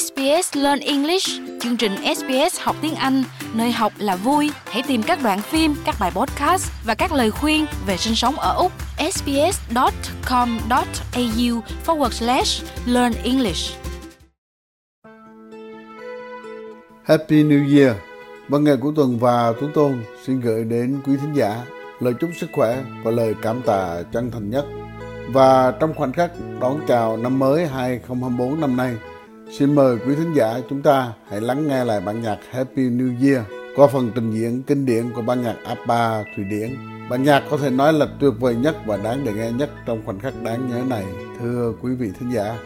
SBS Learn English, chương trình SBS học tiếng Anh, nơi học là vui. Hãy tìm các đoạn phim, các bài podcast và các lời khuyên về sinh sống ở Úc. sbs.com.au forward slash learn English. Happy New Year! Ban ngày của tuần và Tú Tôn xin gửi đến quý thính giả lời chúc sức khỏe và lời cảm tạ chân thành nhất. Và trong khoảnh khắc đón chào năm mới 2024 năm nay, xin mời quý thính giả chúng ta hãy lắng nghe lại bản nhạc Happy New Year qua phần trình diễn kinh điển của ban nhạc ABBA Thụy Điển. Bản nhạc có thể nói là tuyệt vời nhất và đáng để nghe nhất trong khoảnh khắc đáng nhớ này, thưa quý vị thính giả.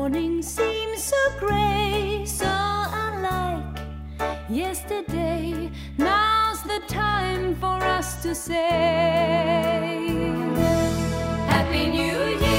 Morning seems so grey, so unlike yesterday. Now's the time for us to say. Happy New Year,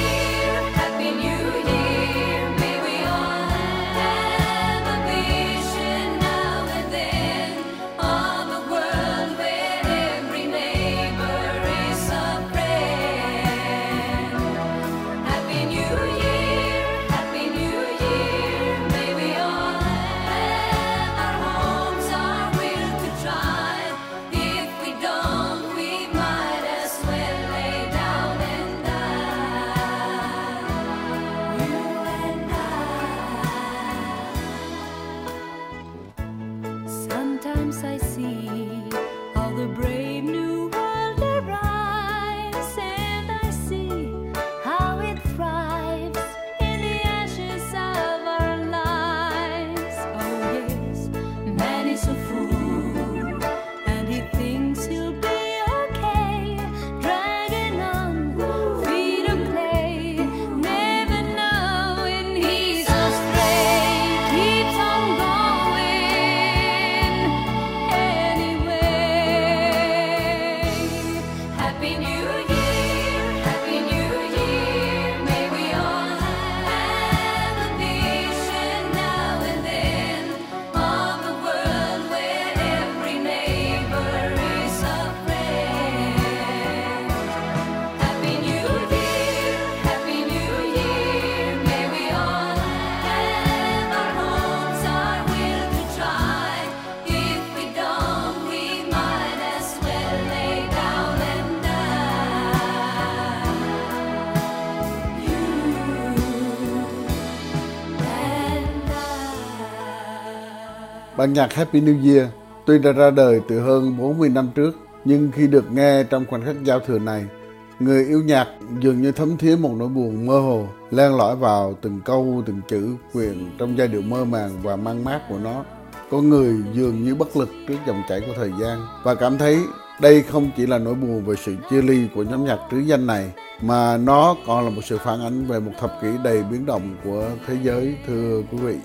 Bản nhạc Happy New Year tuy đã ra đời từ hơn 40 năm trước, nhưng khi được nghe trong khoảnh khắc giao thừa này, người yêu nhạc dường như thấm thía một nỗi buồn mơ hồ, len lỏi vào từng câu, từng chữ quyện trong giai điệu mơ màng và mang mát của nó. Con người dường như bất lực trước dòng chảy của thời gian và cảm thấy đây không chỉ là nỗi buồn về sự chia ly của nhóm nhạc trứ danh này, mà nó còn là một sự phản ánh về một thập kỷ đầy biến động của thế giới, thưa quý vị.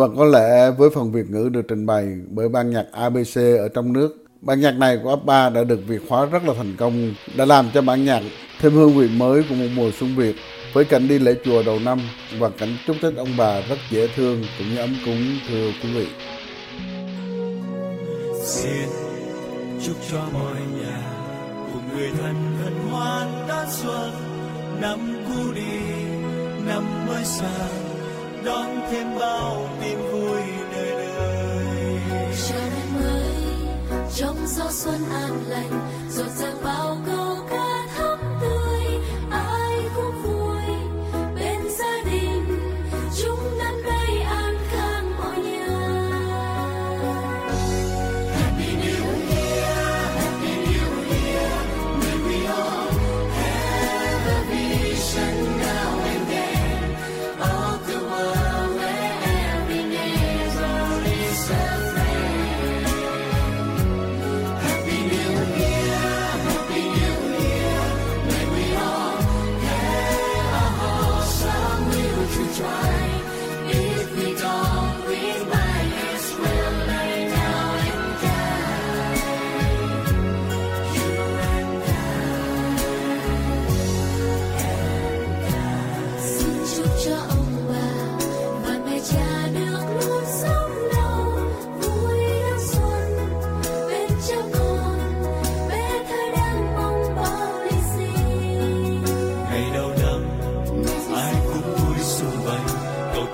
Và có lẽ với phần Việt ngữ được trình bày bởi ban nhạc ABC ở trong nước, ban nhạc này của ABBA đã được Việt hóa rất là thành công, đã làm cho bản nhạc thêm hương vị mới của một mùa xuân Việt với cảnh đi lễ chùa đầu năm và cảnh chúc Tết ông bà rất dễ thương cũng như ấm cúng thưa quý vị. xin chúc cho mọi nhà cùng người thân hân hoan đón xuân năm cũ đi năm mới sang đón thêm bao tin vui đời đời. Chào năm mới, trong gió xuân an lành, rộn ràng bao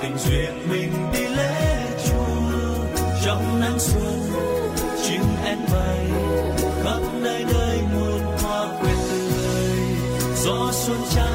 tình duyên mình đi lễ chùa trong nắng xuân chim én bay khắp nơi nơi muôn hoa quyện tươi. Gió xuân chan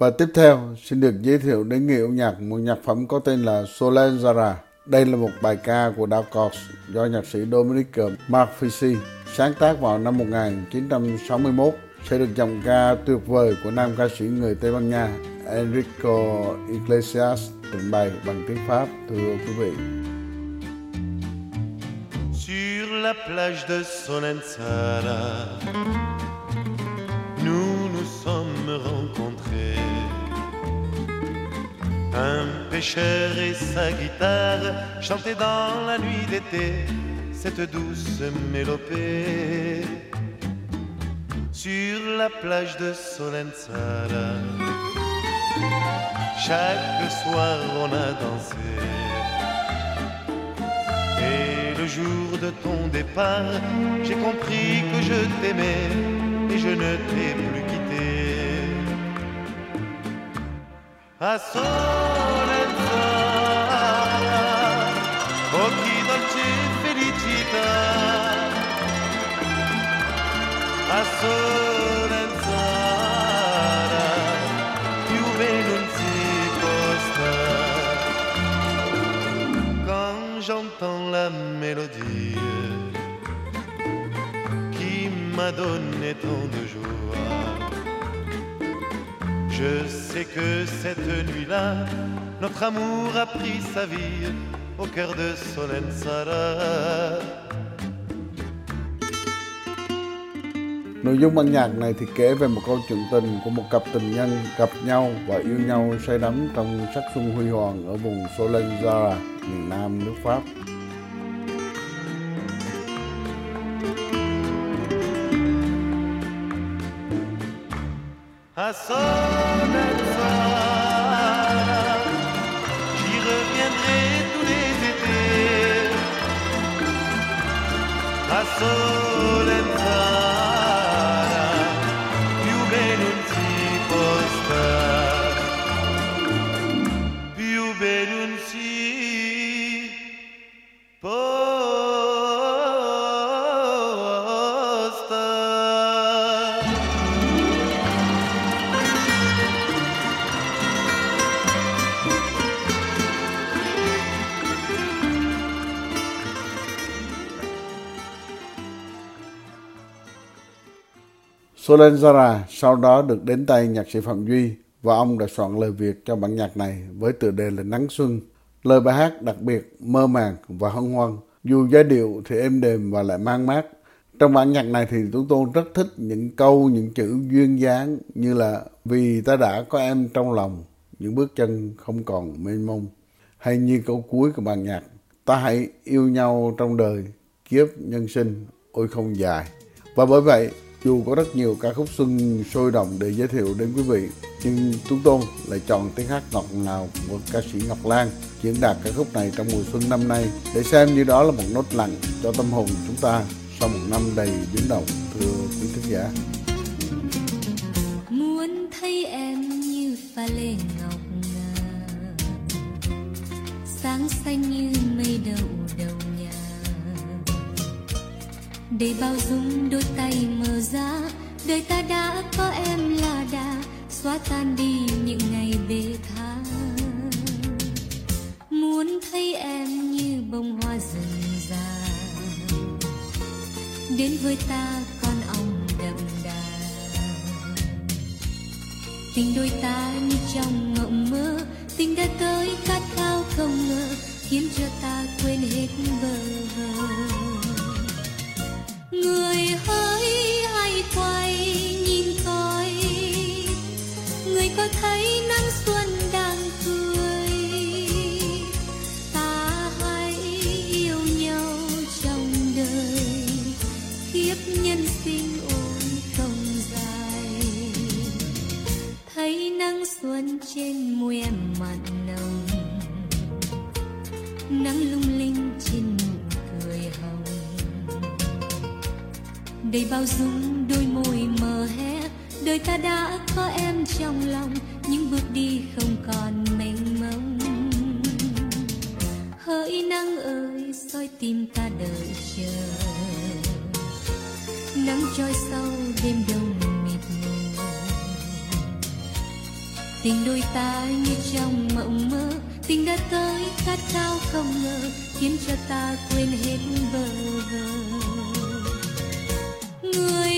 Và tiếp theo xin được giới thiệu đến người yêu nhạc một nhạc phẩm có tên là Solenzara. Đây là một bài ca của Dark Horse do nhạc sĩ Dominic ờ, Marfisi sáng tác vào năm 1961 sẽ được giọng ca tuyệt vời của nam ca sĩ người Tây Ban Nha Enrico Iglesias trình bày bằng tiếng Pháp thưa quý vị. Sur la plage de Solenzara, nous nous sommes rencontrés. Un pêcheur et sa guitare chantaient dans la nuit d'été cette douce mélopée. Sur la plage de Solenzara, chaque soir on a dansé. Et le jour de ton départ, j'ai compris que je t'aimais et je ne t'ai plus quitté. J'entends la mélodie qui m'a donné tant de joie. Je sais que cette nuit-là, notre amour a pris sa vie au cœur de Solensara. Nội dung ban nhạc này thì kể về một câu chuyện tình của một cặp tình nhân gặp nhau và yêu nhau say đắm trong sắc xuân huy hoàng ở vùng Solenzara, miền nam nước Pháp. Solenzara sau đó được đến tay nhạc sĩ Phạm Duy và ông đã soạn lời Việt cho bản nhạc này với tựa đề là Nắng Xuân. Lời bài hát đặc biệt, mơ màng và hân hoan, dù giai điệu thì êm đềm và lại mang mát. Trong bản nhạc này thì Tú Tôn rất thích những câu, những chữ duyên dáng như là Vì ta đã có em trong lòng, những bước chân không còn mênh mông. Hay như câu cuối của bản nhạc, ta hãy yêu nhau trong đời, kiếp nhân sinh, ôi không dài. Và bởi vậy, dù có rất nhiều ca khúc xuân sôi động để giới thiệu đến quý vị, nhưng chúng Tôn lại chọn tiếng hát ngọt ngào của ca sĩ Ngọc Lan diễn đạt ca khúc này trong mùa xuân năm nay để xem như đó là một nốt lặng cho tâm hồn chúng ta sau một năm đầy biến động, thưa quý khán giả. muốn thấy em như pha lê ngọc ngà sáng xanh như mây đậu đầu để bao dung đôi tay mở ra đời ta đã có em là đà, xóa tan đi những ngày bê tha. Muốn thấy em như bông hoa rừng già đến với ta con ong đậm đà. Tình đôi ta như trong mộng mơ, tình đã tới khát khao không ngờ, khiến cho ta quên hết bơ vơ người hỡi hãy quay nhìn coi người có thấy nắng xuân đang cười? Ta hãy yêu nhau trong đời. Kiếp nhân sinh ôn không dài. Thấy nắng xuân trên môi em mặn nồng. Nắng lung đầy bao dung đôi môi mờ hé đời ta đã có em trong lòng, những bước đi không còn mênh mông. Hỡi nắng ơi, soi tim ta đợi chờ. Nắng trôi sau đêm đông mịt mù. Tình đôi ta như trong mộng mơ, tình đã tới khát khao không ngờ, khiến cho ta quên hết bơ vơ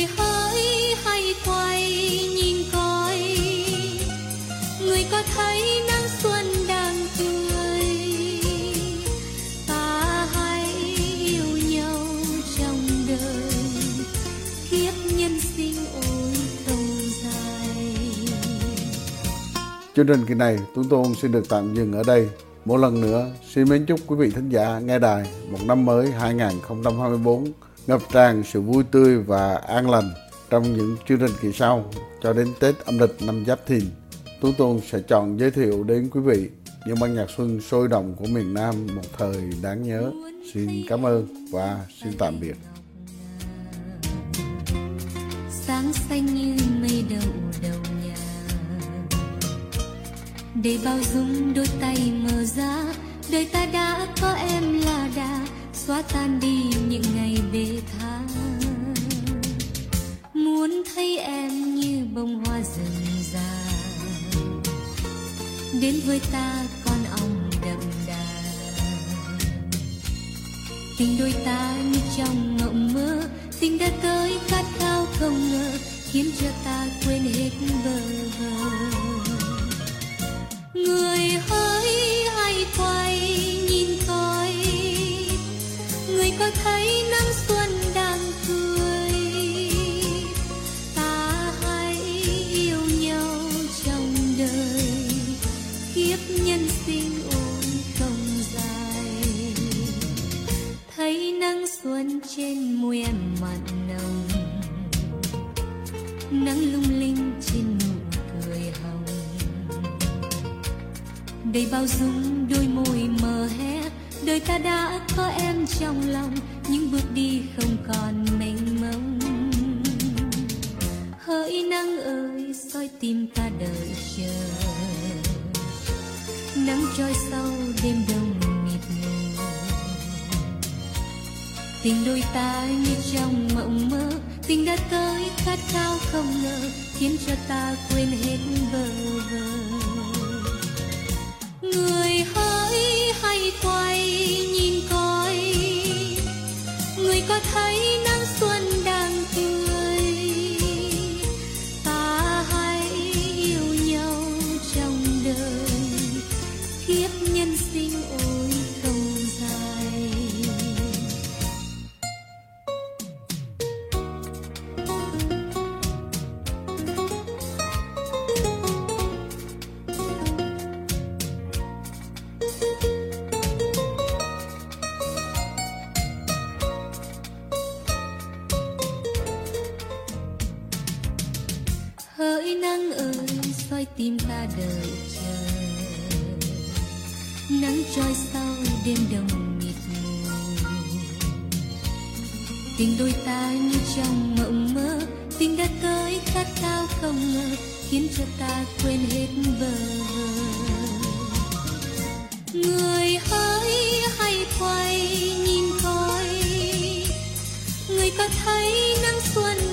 người hỡi hay quay nhìn coi. Người có thấy nắng xuân đang tươi ta hãy yêu nhau trong đời. Kiếp nhân sinh ôi không dài. Chương trình kỳ này, chúng tôi xin được tạm dừng ở đây. Một lần nữa, xin mến chúc quý vị thính giả nghe đài một năm mới 2024 ngập tràn sự vui tươi và an lành trong những chương trình kỳ sau cho đến Tết âm lịch năm Giáp Thìn. Tú Tôn sẽ chọn giới thiệu đến quý vị những ban nhạc xuân sôi động của miền Nam một thời đáng nhớ. Xin cảm ơn và xin tạm biệt. sáng xanh như mây đậu đầu nhà để bao dung đôi tay mở ra đời ta đã có em là đà xóa tan đi những ngày bê tha muốn thấy em như bông hoa rừng già đến với ta con ong đậm đà. Tình đôi ta như trong mộng mơ, tình đã tới khát khao không ngờ, khiến cho ta quên hết bơ vơ. Người hỡi hãy quay có thấy nắng xuân đang cười ta hãy yêu nhau trong đời. Kiếp nhân sinh ôn không dài. Thấy nắng xuân trên mùa mặn nồng. Nắng lung linh trên nụ cười hồng. Đầy bao dung đôi môi mờ hé đời ta đã có em trong lòng, những bước đi không còn mênh mông. Hỡi nắng ơi, soi tim ta đợi chờ. Nắng trôi sau đêm đông mịt mù. Tình đôi ta như trong mộng mơ, tình đã tới khát khao không ngờ, khiến cho ta quên hết bơ vơ. Người hỡi hay nắng ơi, soi tim ta đợi chờ nắng trôi sau đêm đông mịt mù tình đôi ta như trong mộng mơ, tình đã tới khát khao không ngờ, khiến cho ta quên hết bờ người hỡi hay quay nhìn coi, người có thấy nắng xuân?